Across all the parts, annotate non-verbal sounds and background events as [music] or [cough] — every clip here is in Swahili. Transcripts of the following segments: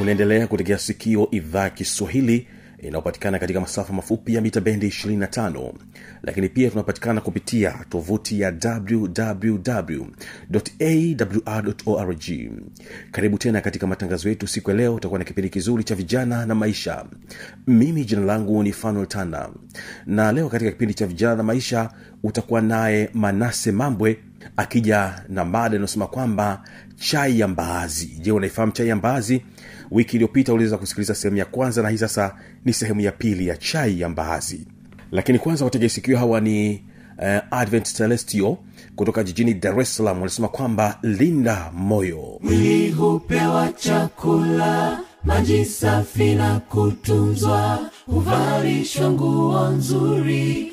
unaendelea kutegea sikio idhaa ya kiswahili inayopatikana katika masafa mafupi ya mita bendi 25 lakini pia tunapatikana kupitia tovuti ya wwwawrorg karibu tena katika matangazo yetu siku ya leo utakuwa na kipindi kizuri cha vijana na maisha. Mimi jina langu ni fanuel tanda na leo katika kipindi cha vijana na maisha utakuwa naye manase mambwe akija na mada inayosema kwamba chai ya mbaazi. Je unaifahamu chai ya mbaazi wiki iliyopita uliweza kusikiliza sehemu ya kwanza na hii sasa ni sehemu ya pili ya chai ya mbaazi. Lakini kwanza wategesikio hawa ni uh, advent celestio kutoka jijini dar es salaam. Wanasema kwamba linda moyo. Mwili hupewa chakula maji safi na kutunzwa huvalishwa nguo nzuri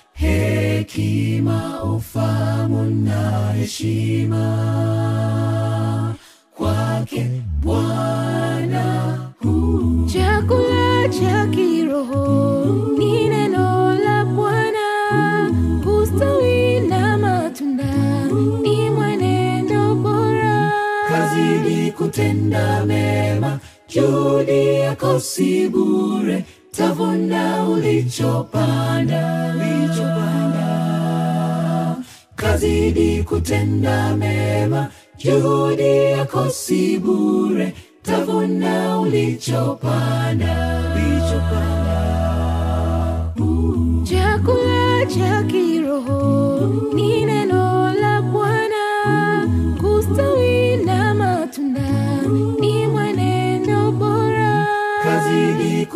hekima ufamu na heshima. Kwake bwana chakula cha kiroho ni neno la bwana. Ustawi na matunda ni mwenendo bora. Kazidi kutenda mema juhudi yako si bure tavuna ulichopanda. Kazidi kutenda mema. Juhudi yako si bure tavuna ulichopanda. Chakula cha kiroho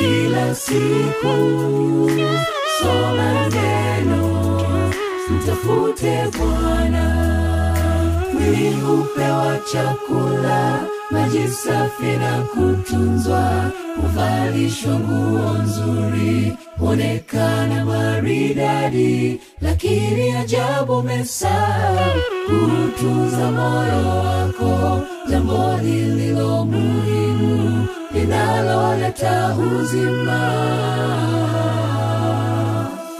kila siku. Soma neno mtafute bwana. Mwili chakula maji safi na kutunzwa. Huvalishwa nguo nzuri huonekana maridadi. Lakini ajabu mesahau kutunza moyo wako jambo lililo muhimu linaloleta uzima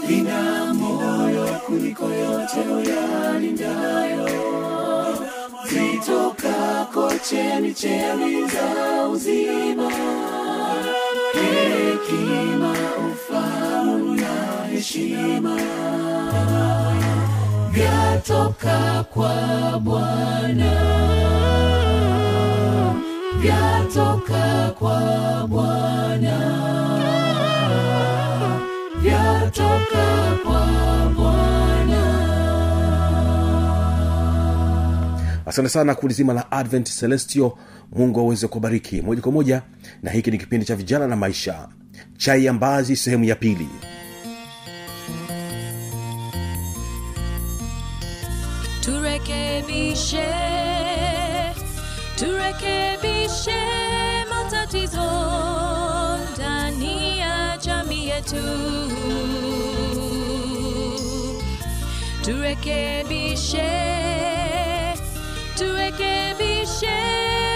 lina moyo kuliko yote uyalindayo zitokako chemichemi za uzima. Hekima ufahamu na heshima. Vyatoka kwa Bwana, vyatoka kwa Bwana, vyatoka kwa Bwana. asante sana kundi zima la advent celestio mungu aweze kubariki moja kwa moja na hiki ni kipindi cha vijana na maisha. Chai ya mbazi sehemu ya pili. Turekebishe turekebishe matatizo ndani ya jamii yetu. Turekebishe turekebishe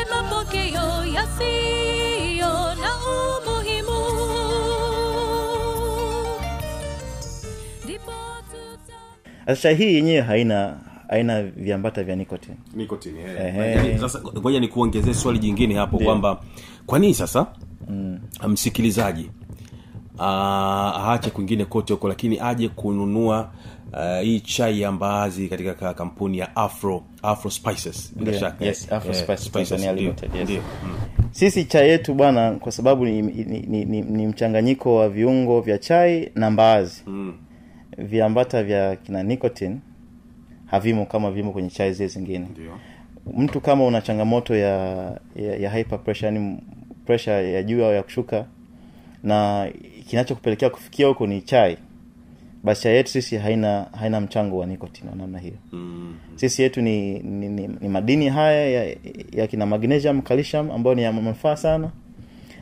mapokeo yasiyo na umuhimu. Sasa hii yenyewe haina haina viambata vya nicotine nicotine yeah. Sasa ngoja nikuongezee swali jingine hapo kwamba kwa nini sasa mm. msikilizaji ah, aache kwingine kote huko lakini aje kununua uh, hii chai ya mbaazi katika kampuni ya afro afro spices bila Ndio, shaka yes, Afro Eh, Spices spices, Limited, yes. ndio. Mm. sisi chai yetu bwana kwa sababu ni, ni, ni, ni, ni mchanganyiko wa viungo vya chai na mbaazi Mm. viambata vya kina nicotine havimo kama vimo kwenye chai zile zingine Ndio. mtu kama una changamoto ya ya, ya hyper pressure yani pressure ya juu au ya kushuka na kinachokupelekea kufikia huko ni chai basi chai yetu sisi haina haina mchango wa nicotine wa namna hiyo Mm. sisi yetu ni, ni, ni, ni madini haya ya, ya kina magnesium calcium ambayo ni ya manufaa sana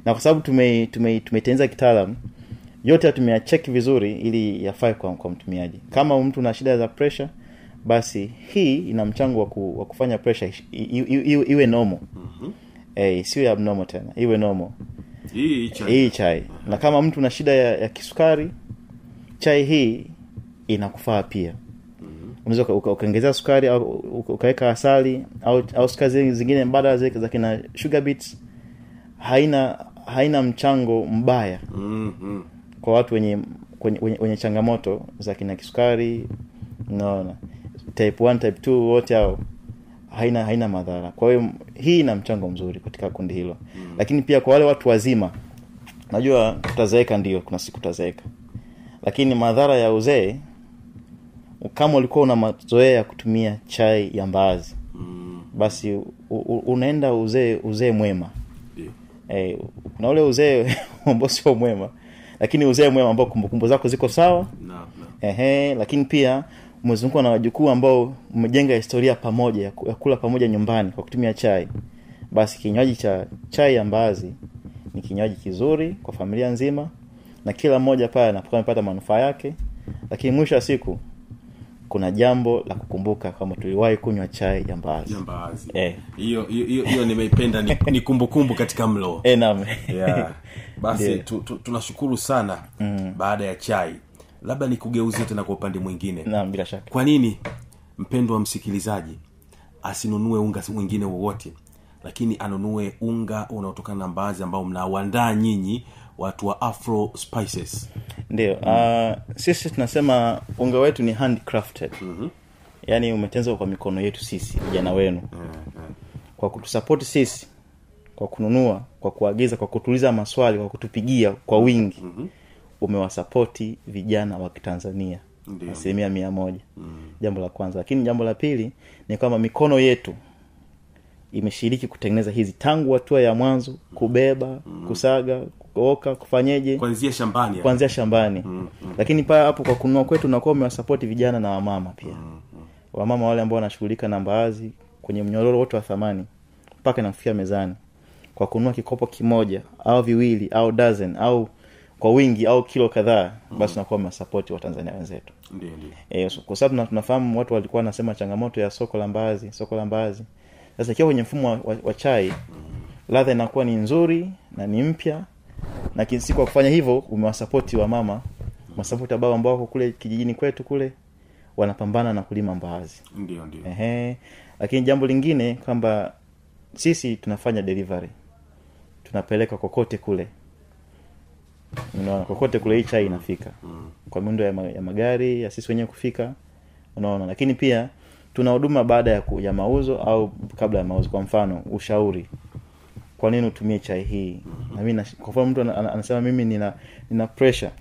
na kwa sababu tume tume tumeitengeneza kitaalam yote tumeyacheki vizuri ili yafae kwa, kwa mtumiaji kama mtu na shida za pressure basi hii ina mchango wa, ku, wa kufanya pressure iwe, iwe sio ya abnormal tena iwe normal. Hii chai. Hii chai. Na kama mtu na shida ya, ya kisukari chai hii inakufaa pia. Unaweza uka- uka- ukaongezea sukari au ukaweka asali au, au sukari zingine mbadala za kina sugar beets haina haina mchango mbaya mm, mm. kwa watu wenye wenye, wenye, changamoto za kina kisukari. Unaona type 1 type 2 wote hao haina haina madhara kwa hiyo hii ina mchango mzuri katika kundi hilo mm. lakini pia kwa wale watu wazima najua tutazeeka ndio kuna siku tutazeeka lakini madhara ya uzee kama ulikuwa una mazoea ya kutumia chai ya mbaazi Mm. basi u, u, unaenda uzee uzee mwema yeah. e, kuna ule uzee [laughs] ambao sio mwema lakini uzee mwema ambao kumbukumbu zako ziko sawa no, no. ehe lakini pia umezungukwa na wajukuu ambao umejenga historia pamoja ya kula pamoja nyumbani kwa kutumia chai basi kinywaji cha chai ya mbaazi ni kinywaji kizuri kwa familia nzima na kila mmoja pale anapokuwa amepata manufaa yake lakini mwisho wa siku kuna jambo la kukumbuka kama tuliwahi kunywa chai ya mbaazi. Eh. hiyo hiyo hiyo- nimeipenda ni, ni kumbukumbu katika mlo e, [laughs] yeah. basi tu, tu, tunashukuru sana mm. baada ya chai labda nikugeuzie tena kwa upande mwingine. Naam bila shaka. Kwa nini mpendwa msikilizaji asinunue unga mwingine wowote lakini anunue unga unaotokana na mbaazi ambao mnauandaa nyinyi watu wa afro spices? Ndio uh, sisi tunasema unga wetu ni handcrafted. Mm-hmm. yaani umetenzwa kwa mikono yetu sisi vijana wenu. Kwa kutusapoti sisi kwa kununua kwa kuagiza kwa kutuliza maswali kwa kutupigia kwa wingi. Mm-hmm. Umewasapoti vijana wa kitanzania. Asilimia mia moja. Mm. jambo la kwanza. Lakini jambo la pili ni kwamba mikono yetu imeshiriki kutengeneza hizi tangu hatua ya mwanzo kubeba mm. kusaga kuoka kufanyeje? Kuanzia shambani kuanzia shambani. Mm, mm. lakini pale hapo kwa kununua kwetu unakuwa umewasapoti vijana na wamama pia. Mm, mm. wamama wale ambao wanashughulika na mbaazi kwenye mnyororo wote wa thamani mpaka inafikia mezani. Kwa kununua kikopo kimoja au viwili au dozen au kwa wingi au kilo kadhaa basi unakuwa umewasapoti watanzania wenzetu. E, kwa sababu tunafahamu watu walikuwa wanasema changamoto ya soko la mbaazi soko la mbaazi. Sasa ikiwa kwenye mfumo wa, wa, wa chai ladha inakuwa ni nzuri na ni mpya na kinsi kwa kufanya hivyo umewasapoti wa mama masapoti ambao ambao wako kule kijijini kwetu kule wanapambana na kulima mbaazi. Ndio ndio. Ehe. lakini jambo lingine kwamba sisi tunafanya delivery. Tunapeleka kokote kule unaona kokote kule hii chai inafika. Kwa miundo ya, ma, ya magari ya sisi wenyewe kufika. Unaona lakini pia tuna huduma baada ya, ku, ya mauzo au kabla ya mauzo. Kwa mfano ushauri. Kwa nini utumie chai hii? Na mimi na- kwa mfano mtu ana- ana- anasema mimi nina nina pressure.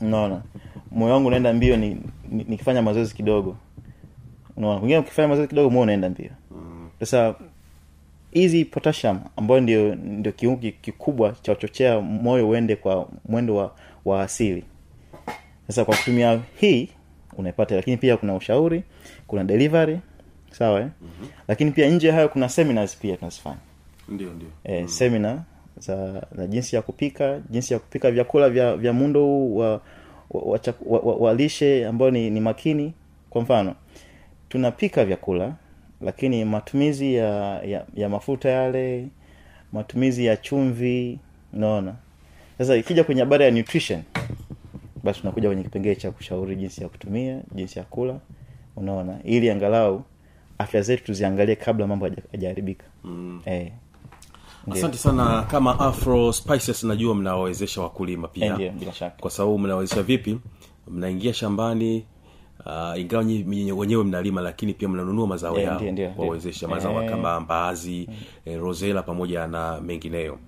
Unaona moyo wangu unaenda mbio ni, ni, nikifanya mazoezi kidogo. Unaona wengine ukifanya mazoezi kidogo moyo unaenda mbio. Sasa hizi potassium ambayo ndio ndio kiungo kikubwa cha uchochea moyo uende kwa mwendo wa, wa asili sasa kwa kutumia hii unaipata lakini pia kuna ushauri kuna delivery sawa eh? mm-hmm. lakini pia nje hayo kuna seminars pia tunazifanya ndio ndio eh, mm. semina za, za jinsi ya kupika jinsi ya kupika vyakula vya, vya muundo huu wa, wa, wa, wa, wa, wa lishe ambayo ni, ni makini kwa mfano tunapika vyakula lakini matumizi ya, ya, ya mafuta yale matumizi ya chumvi unaona. Sasa ikija kwenye habari ya nutrition basi tunakuja kwenye kipengele cha kushauri jinsi ya kutumia jinsi ya kula unaona. Ili angalau afya zetu tuziangalie kabla mambo haja- hajaharibika. Mm. eh, asante sana. Kama afro spices najua mnawawezesha wakulima Eh, pia ndiyo, bila shaka. Kwa sababu mnawezesha vipi? Mnaingia shambani uh, ingawa wenyewe mnalima lakini pia mnanunua mazao yao ndiyo, ndiyo, wawezesha ndiyo. mazao Eh. kama mbaazi eh, rosela pamoja na mengineyo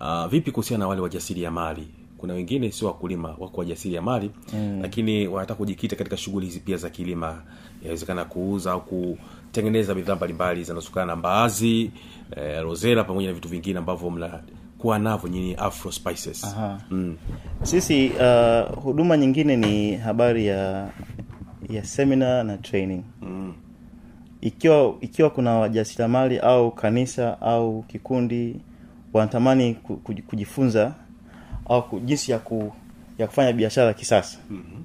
uh, vipi kuhusiana na wale wajasiri ya mali kuna wengine sio wakulima wako wajasiri ya mali mm. lakini wanataka kujikita katika shughuli hizi pia za kilima inawezekana kuuza au kutengeneza bidhaa mbalimbali zinazotokana na mbaazi eh, rosela pamoja na vitu vingine ambavyo mnakuwa navyo nyini afro spices Aha. mm. sisi uh, huduma nyingine ni habari ya ya seminar na training Mm. ikiwa ikiwa kuna wajasiriamali au kanisa au kikundi wanatamani ku- ku- kujifunza au jinsi ya ku, ya kufanya biashara kisasa mm-hmm.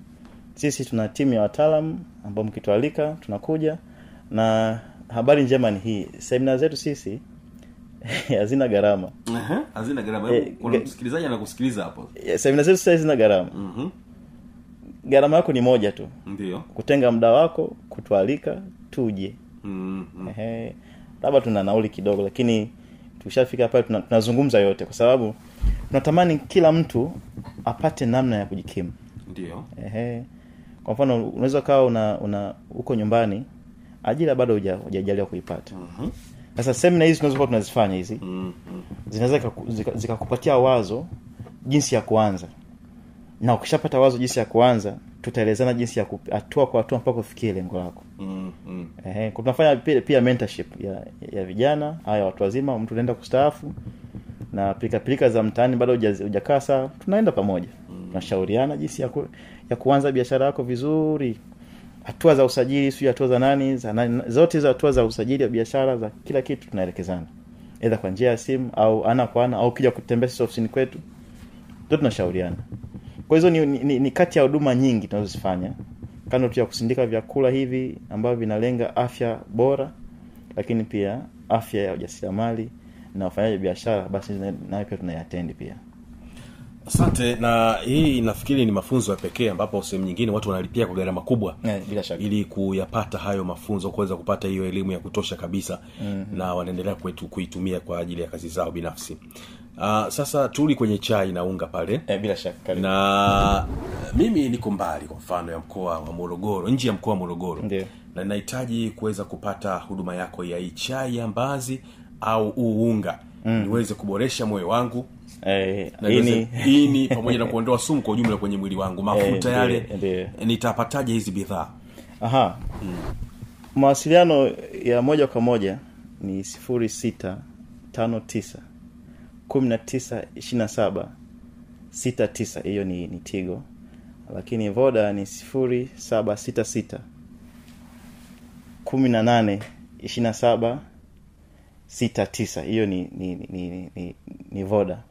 sisi tuna timu ya wataalam ambao mkitualika tunakuja na habari njema ni hii semina zetu sisi [laughs] hazina gharama hazina gharama e, kuna msikilizaji anakusikiliza hapo Eh, semina zetu sisi hazina gharama Mhm. Gharama yako ni moja tu ndio kutenga muda wako kutualika tuje Mm, mm. Ehe. labda tuna nauli kidogo lakini tukishafika pale tuna- tunazungumza yote kwa sababu tunatamani kila mtu apate namna ya kujikimu ndio Ehe. kwa mfano unaweza kawa una una uko nyumbani ajira bado huja- hujajaliwa kuipata Mhm. sasa semina hizi tunazokuwa tunazifanya hizi mm-hmm. zinaweza zikakupatia zika- zikakupatia wazo jinsi ya kuanza na ukishapata wazo jinsi ya kuanza tutaelezana jinsi ya hatua kwa hatua mpaka ufikie lengo lako. Mm, mm. Tunafanya pia, pia mentorship ya, ya vijana haya watu wazima mtu unaenda kustaafu na pilika pilika za mtaani bado hujakaa sawa tunaenda pamoja. Tunashauriana jinsi ya, ku, ya kuanza biashara yako vizuri. Hatua za usajili sio hatua za nani za nani zote hizo hatua za usajili wa biashara za kila kitu tunaelekezana. Edha kwa njia ya simu au ana kwa ana au kija kutembea sisi ofisini kwetu ndio tunashauriana kwa hizo ni, ni, ni, kati ya huduma nyingi tunazozifanya. Kando tu ya kusindika vyakula hivi ambavyo vinalenga afya bora lakini pia afya ya ujasiriamali na ufanyaji biashara basi na- nayo pia tunayatendi pia asante na hii nafikiri ni mafunzo ya pekee ambapo sehemu nyingine watu wanalipia kwa gharama kubwa yeah, bila shaka ili kuyapata hayo mafunzo kuweza kupata hiyo elimu ya kutosha kabisa mm-hmm. na wanaendelea kwetu kuitumia kwa ajili ya kazi zao binafsi uh, sasa tuli kwenye chai na unga pale eh, bila shaka na mimi niko mbali kwa mfano ya mkoa wa morogoro nje ya mkoa wa morogoro Ndiyo. na ninahitaji kuweza kupata huduma yako ya hii chai ya mbazi au uunga unga mm. niweze kuboresha moyo wangu eh, na hii niweze- ni [laughs] ini pamoja na kuondoa sumu kwa ujumla kwenye mwili wangu. Mafuta ndiyo, yale ndiyo. nitapataje hizi bidhaa? Aha. Mawasiliano ya moja kwa moja ni sifuri sita tano tisa kumi na tisa ishiri na saba sita tisa. Hiyo ni, ni tigo. Lakini voda ni sifuri saba sita sita kumi na nane ishiri na saba sita tisa. Hiyo ni ni, ni, ni, ni, ni voda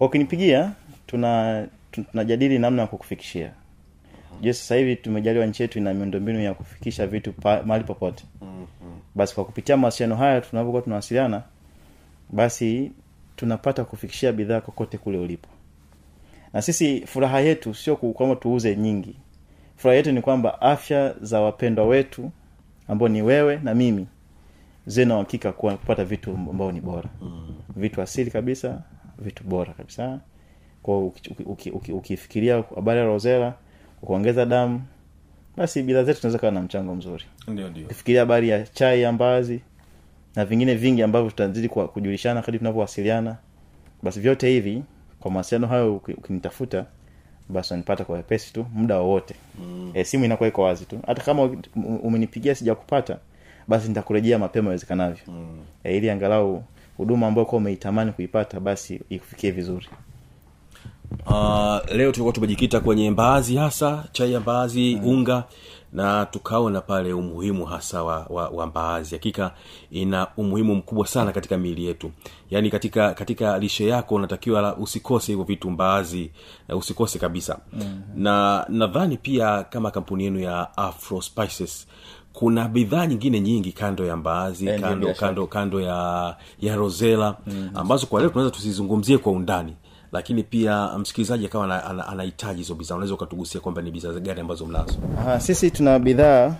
kwa ukinipigia tuna tu- tunajadili namna ya kukufikishia. Je sasa hivi tumejaliwa nchi yetu ina miundombinu ya kufikisha vitu pa, mahali popote. Basi kwa kupitia mawasiliano haya tunavyokuwa tunawasiliana basi tunapata kufikishia bidhaa kokote kule ulipo. Na sisi furaha yetu sio kwamba tuuze nyingi. Furaha yetu ni kwamba afya za wapendwa wetu ambao ni wewe na mimi ziwe na uhakika kupata vitu ambao ni bora. Mm. vitu asili kabisa vitu bora kabisa. Ukifikiria uki- uki- uki- habari ya rozela kuongeza damu basi bidhaa zetu tunaweza kawa na mchango mzuri. Ndio ndio. Ukifikiria habari ya chai ya mbazi na vingine vingi ambavyo tutazidi kujulishana kadi tunavyowasiliana basi vyote hivi kwa mawasiliano hayo uki- ukinitafuta basi unanipata kwa wepesi tu muda wowote. Mm. e, simu inakuwa iko wazi tu. Hata kama umenipigia sijakupata basi nitakurejea mapema iwezekanavyo. Mm. e, ili angalau huduma ambayo kuwa umeitamani kuipata basi ikufikie vizuri uh, leo tulikuwa tumejikita kwenye mbaazi hasa chai ya mbaazi hmm. unga na tukaona pale umuhimu hasa wa, wa, wa mbaazi hakika ina umuhimu mkubwa sana katika miili yetu yaani katika katika lishe yako unatakiwa usikose hivyo vitu mbaazi usikose kabisa mm. na nadhani pia kama kampuni yenu ya afro spices kuna bidhaa nyingine nyingi kando ya mbaazi Eh, kando kando kando ya ya rosela mm. ambazo kwa leo tunaweza tusizungumzie kwa undani. Lakini pia msikilizaji akawa ana- ana- anahitaji hizo bidhaa. Unaweza ukatugusia kwamba ni bidhaa gani ambazo mnazo? Aha, sisi tuna bidhaa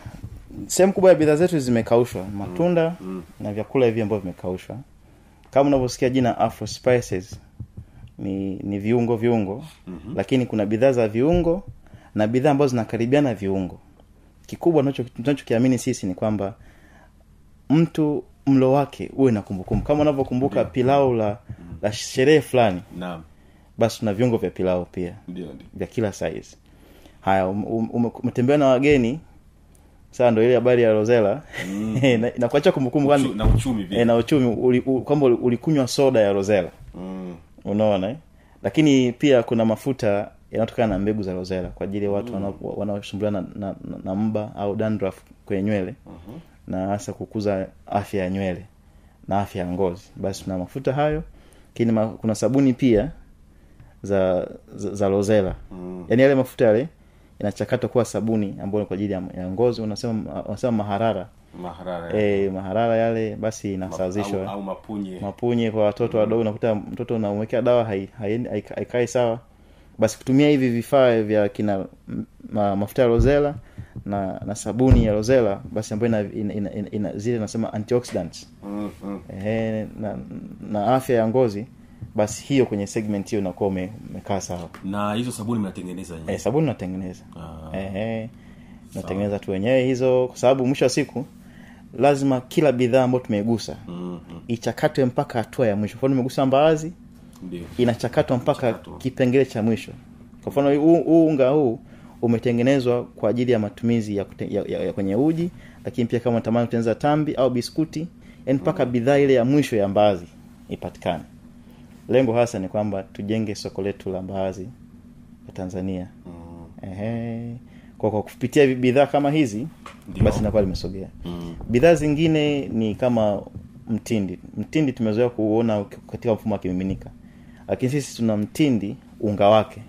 sehemu kubwa ya bidhaa zetu zimekaushwa. Matunda mm. na vyakula hivi ambavyo vimekaushwa. Kama unavyosikia jina afro spices ni ni viungo viungo. Mm-hmm. lakini kuna bidhaa za viungo na bidhaa ambazo zinakaribiana viungo kikubwa tunachokiamini sisi ni kwamba mtu mlo wake uwe na kumbukumbu. Kama unavyokumbuka pilau la la sherehe fulani basi tuna viungo vya pilau pia. Ndiyo. vya kila size. Haya um- um- umetembea na wageni. Saa ndo ile habari ya rozela mm. [laughs] kumbukumbu na uchumi e, na uchumi. Uli, u, kwamba ulikunywa soda ya rosela mm. unaona eh? lakini pia kuna mafuta yanayotokana na mbegu za rozela kwa ajili ya watu mm. wanaosumbuliwa na, na, na, na mba au dandruff kwenye nywele. Uh-huh. na hasa kukuza afya ya nywele na afya ya ngozi. Basi tuna mafuta hayo lakini ma, kuna sabuni pia za za, za rozela mm. yaani yale mafuta yale yanachakatwa kuwa sabuni ambayo kwa ajili ya, ya ngozi. Unasema unasema maharara. Maharara e, maharara yale basi inasawazishwa. Au, au mapunye. Mapunye kwa watoto wadogo unakuta mtoto unamwekea dawa hai- hai- hai- hai sawa basi kutumia hivi vifaa vya kina ma, mafuta ya rozela na na sabuni ya rosela basi ambayo ina, ina, ina, ina, zile nasema antioxidants mm -hmm. Ehe, na, na afya ya ngozi basi hiyo kwenye segment hiyo inakuwa ume- umekaa sawa na hizo sabuni mnatengeneza e, sabuni natengeneza. Ehe, natengeneza tu wenyewe hizo kwa sababu mwisho wa siku lazima kila bidhaa ambayo tumeigusa mm-hmm. ichakatwe mpaka hatua ya mwisho mfano umegusa mbaazi inachakatwa mpaka kipengele cha mwisho. Kwa mfano huu unga huu umetengenezwa kwa ajili ya matumizi ya, kute, ya, ya, ya kwenye uji lakini pia kama unatamani kutengeneza tambi au biskuti yani mpaka bidhaa ile ya mwisho ya mbaazi ipatikane. Lengo hasa ni kwamba tujenge soko letu la mbaazi ya tanzania. Mm. Ehe. kwa kwa kupitia bidhaa kama hizi Dio. basi inakuwa limesogea. Mm. bidhaa zingine ni kama mtindi. Mtindi tumezoea kuona katika mfumo wa kimiminika lakini sisi tuna mtindi unga wake.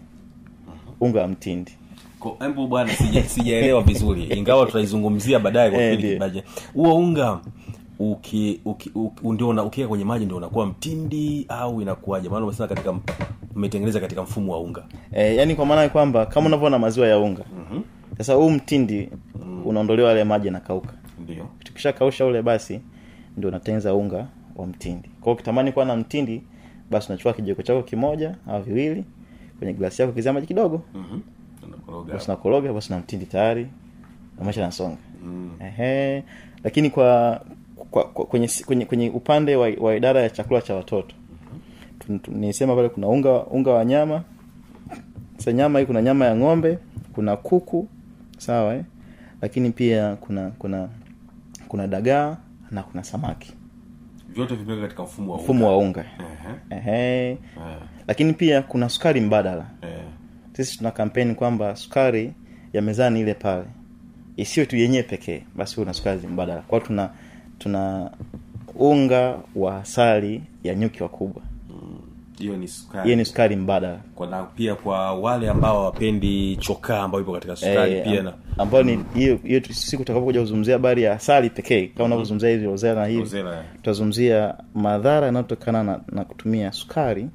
Unga wa mtindi. Embu bwana sijaelewa vizuri. Ingawa tutaizungumzia baadaye kwa Eh, kipindi kibaje. Huo unga uki, uki, uki, ndio ukiweka kwenye maji ndio unakuwa mtindi au inakuwaje? Maana umesema katika umetengeneza katika mfumo wa unga. E, yani kwa maana kwamba kama unavyoona maziwa ya unga. Mm-hmm. sasa huu mtindi unaondolewa yale maji yanakauka. Ndio. Tukishakausha ule basi ndio unatengeneza unga wa mtindi. Kwa hiyo ukitamani kuwa na mtindi basi unachukua kijiko chako kimoja au viwili kwenye glasi yako kizia maji kidogo mm-hmm. basi nakoroga basi na mtindi tayari na maisha mm. Ehe. lakini kwa, kwa, kwa kwenye, kwenye, kwenye upande wa, wa idara ya chakula cha watoto nisema pale kuna unga unga wa nyama sa nyama hii kuna nyama ya ng'ombe kuna kuku sawa eh? lakini pia kuna kuna kuna dagaa na kuna samaki vyote vimeweka katika mfumo wa mfumo wa unga Ehe. Ehe. Eh, lakini pia kuna sukari mbadala eh. sisi tuna kampeni kwamba sukari ya mezani ile pale isiwe tu yenyewe pekee basi una na sukari mbadala kwao tuna tuna unga wa asali ya nyuki wakubwa hiyo ni sukari. Hiyo ni sukari mbadala. Kwa na pia kwa wale ambao hawapendi chokaa ambayo ipo katika sukari e, pia na ambayo ni hiyo hiyo siku tutakapokuja kuzungumzia habari ya asali pekee kama unavyozungumzia hivi ozela na hivi. Tutazungumzia madhara yanayotokana na, na kutumia sukari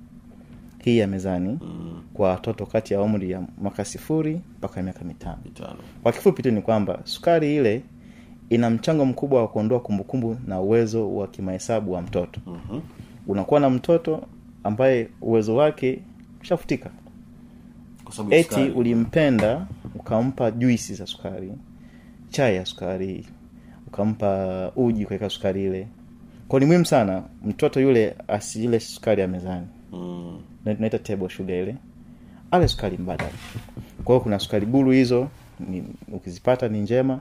hii ya mezani Mm, kwa watoto kati ya umri ya mwaka sifuri mpaka miaka mitano. Kwa kifupi tu ni kwamba sukari ile ina mchango mkubwa wa kuondoa kumbukumbu na uwezo wa kimahesabu wa mtoto. Mhm. unakuwa na mtoto ambaye uwezo wake shafutika kwa sababu ya eti ulimpenda ukampa juisi za sukari chai ya sukari ukampa uji kuweka sukari ile. Kwao ni muhimu sana mtoto yule asiile sukari ya mezani. Mm. Na- tunaita table sugar ile. Ale sukari mbadala. Kwa kuna sukari buru hizo ni, ukizipata ni njema.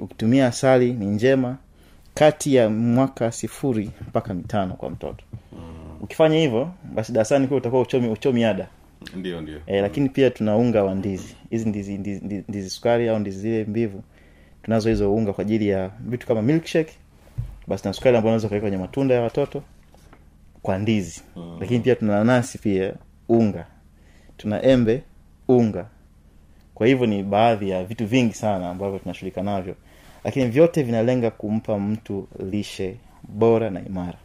Ukitumia asali ni njema. Kati ya mwaka sifuri mpaka mitano kwa mtoto ukifanya hivyo basi darasani kule utakuwa uchomi, uchomi ada. Ndio ndio. E, lakini pia tuna unga wa ndizi. Hizi ndizi, ndizi, ndizi, ndizi sukari au ndizi zile mbivu tunazo hizo unga kwa ajili ya vitu kama milkshake. Basi na sukari ambayo unaweza ukaweka kwenye matunda ya watoto kwa ndizi. Mm. lakini pia tuna nanasi pia unga. Tuna embe unga. Kwa hivyo ni baadhi ya vitu vingi sana ambavyo tunashughulika navyo. Lakini vyote vinalenga kumpa mtu lishe bora na imara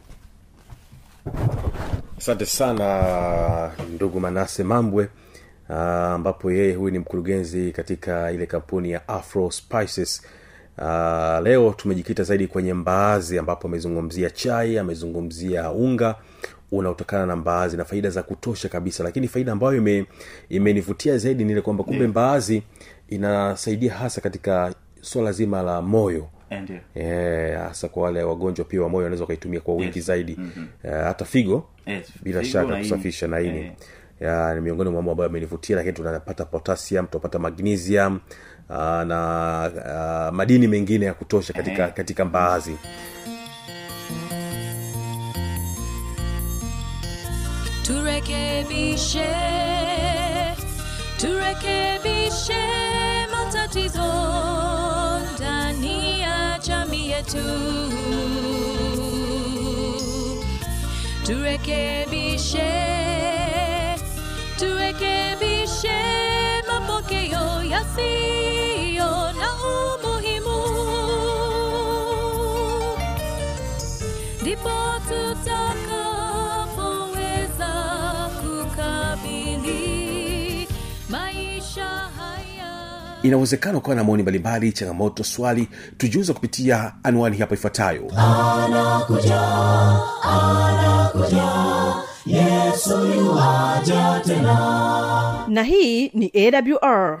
asante sana ndugu manase mambwe ambapo ambapo yeye huyu ni mkurugenzi katika ile kampuni ya afro spices. Uh, leo tumejikita zaidi kwenye mbaazi ambapo amezungumzia chai amezungumzia unga unaotokana na mbaazi na faida za kutosha kabisa. Lakini faida ambayo ime- imenivutia zaidi ni ile kwamba kumbe mbaazi inasaidia hasa katika swala zima la moyo ndio. Eh, hasa kwa wale wagonjwa pia wa moyo wanaweza wakaitumia kwa wingi Yes. zaidi. Mm-hmm. hata figo Yes, bila figo shaka na kusafisha na ini. Yeah ya, ni miongoni mwa mambo ambayo amenivutia lakini tunapata potassium tunapata magnesium uh, na uh, madini mengine ya kutosha katika Eh. katika mbaazi. Turekebishe turekebishe matatizo jamii yetu. Turekebishe turekebishe mapokeo yasiyo inawezekana ukawa na maoni mbalimbali changamoto swali tujiuza kupitia anwani hapa ifuatayo. Na hii ni awr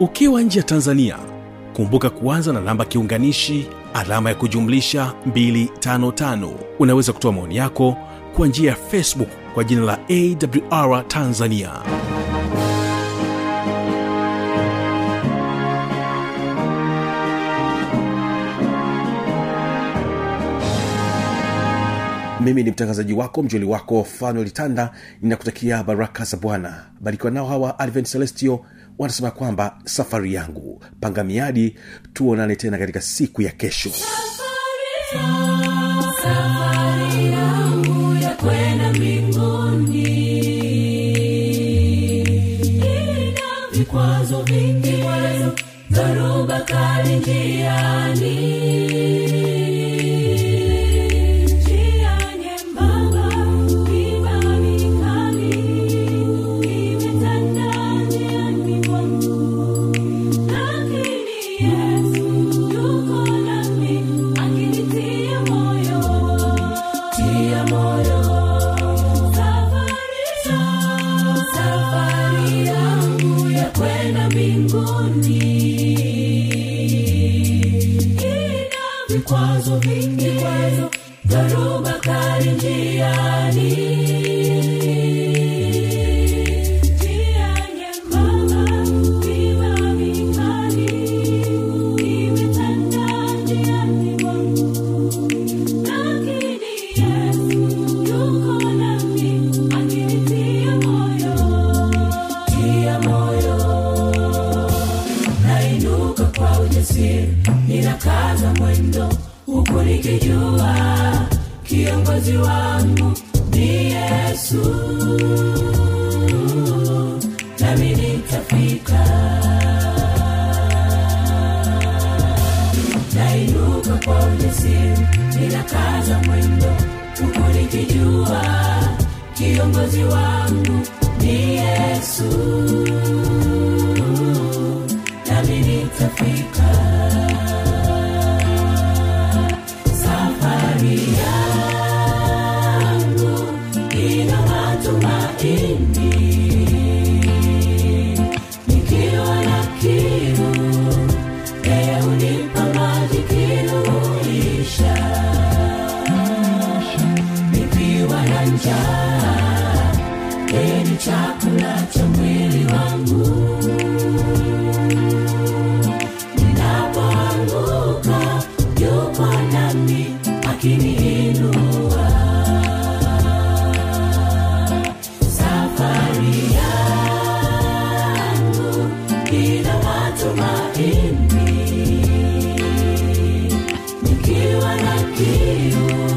ukiwa nje ya tanzania kumbuka kuanza na namba kiunganishi alama ya kujumlisha 255 unaweza kutoa maoni yako kwa njia ya facebook kwa jina la awr tanzania. Mimi ni mtangazaji wako mjoli wako fanuel tanda. Ninakutakia baraka za bwana. Barikiwa nao hawa advent celestio wanasema kwamba safari yangu panga miadi tuonane tena katika siku ya kesho. Safari mbinguni. Vikwazo vingi vikwazo dhoruba kali njiani vikwazo vingi, vikwazo, dhoruba kali njiani nikijua kiongozi wangu ni yesu. Nami nitafika you.